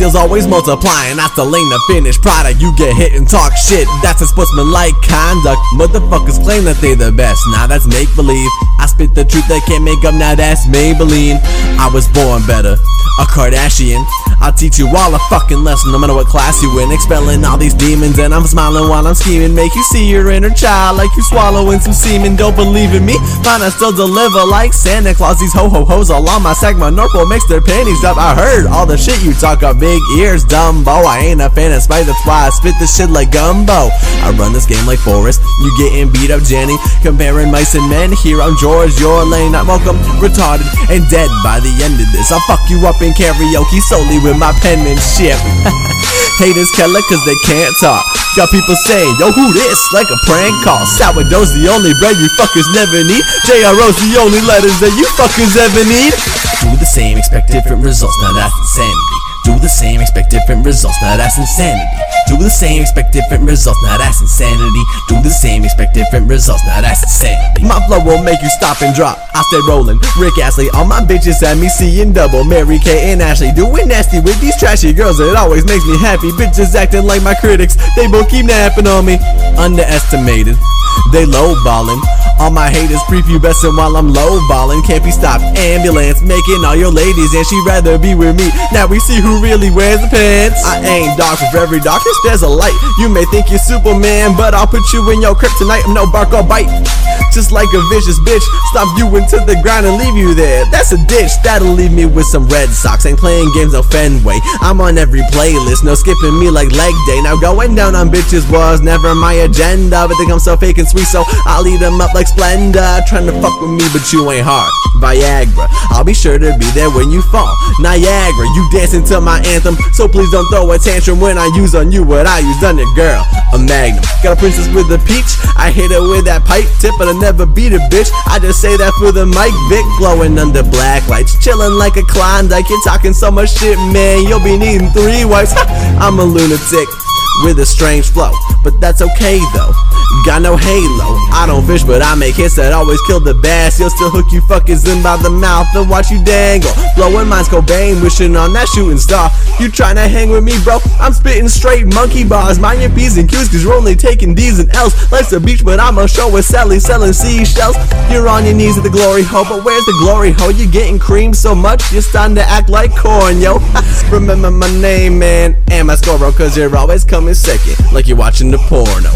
skills always multiplying. That's the lane to finish product. You get hit and talk shit. That's a sportsmanlike conduct. Motherfuckers claim that they the best. Now that's make believe. I spit the truth they can't make up. Now that's Maybelline. I was born better. A Kardashian. I'll teach you all a fucking lesson, no matter what class you in. Expelling all these demons, and I'm smiling while I'm scheming. Make you see your inner child like you swallowing some semen. Don't believe in me? Fine, I still deliver like Santa Claus. These ho ho hoes all on my sack. My Norfolk makes their panties drop. I heard all the shit you talk of big ears, Dumbo. I ain't a fan of Spike, that's why I spit this shit like gumbo. I run this game like Forrest. You getting beat up, Jenny. Comparing mice and men. Here I'm George, your lane. I'm welcome, retarded, and dead by the end of this. I'll fuck you up in karaoke solely with my penmanship. Haters killer cause they can't talk. Got people saying, yo, who this? Like a prank call. Sourdough's the only bread you fuckers never need. JRO's the only letters that you fuckers ever need. Do the same, expect different results. Now that's insanity. Do the same, expect different results. Now that's insanity. Do the same, expect different results. Now that's insanity. Do the same, expect different results. Now that's insanity. My flow will make you stop and drop. I stay rolling. Rick Astley, all my bitches at me seeing double. Mary-Kate and Ashley doing nasty with these trashy girls. It always makes me happy. Bitches acting like my critics. They both keep napping on me. Underestimated. They lowballing. All my haters prepubescent while I'm lowballing. Can't be stopped. Ambulance making all your ladies and she'd rather be with me. Now we see who really wears the pants. I ain't dark for every darkness. There's a light. You may think you're Superman, but I'll put you in your kryptonite. I'm no bark or bite. Just like a vicious bitch, stomp you into the ground and leave you there. That's a ditch. That'll leave me with some Red Sox. Ain't playing games no Fenway. I'm on every playlist. No skipping me like leg day. Now going down on bitches was never my agenda. But think I'm so fake and sweet, so I'll eat them up like Splenda. Trying to fuck with me, but you ain't hard. Viagra, I'll be sure to be there when you fall. Niagara, you dancing to my anthem, so please don't throw a tantrum when I use on you what I use on it, girl. A magnum, got a princess with a peach. I hit her with that pipe tip, but I never beat a bitch. I just say that for the mic, Vic glowing under black lights, chilling like a Klondike. You're talking so much shit, man. You'll be needing three wipes. I'm a lunatic with a strange flow, but that's okay though. Got no halo. I don't fish, but I make hits that always kill the bass. You'll still hook you fuckers in by the mouth and watch you dangle. Blowing minds Cobain, wishing on that shooting star. You tryna hang with me, bro? I'm spitting straight monkey bars. Mind your P's and Q's, cause you're only taking D's and L's. Life's a beach, but I'm a show with Sally selling seashells. You're on your knees at the glory hole, but where's the glory hole? You're getting cream so much, you're starting to act like corn, yo. Remember my name, man, and my score, bro, cause you're always coming second, like you're watching the porno.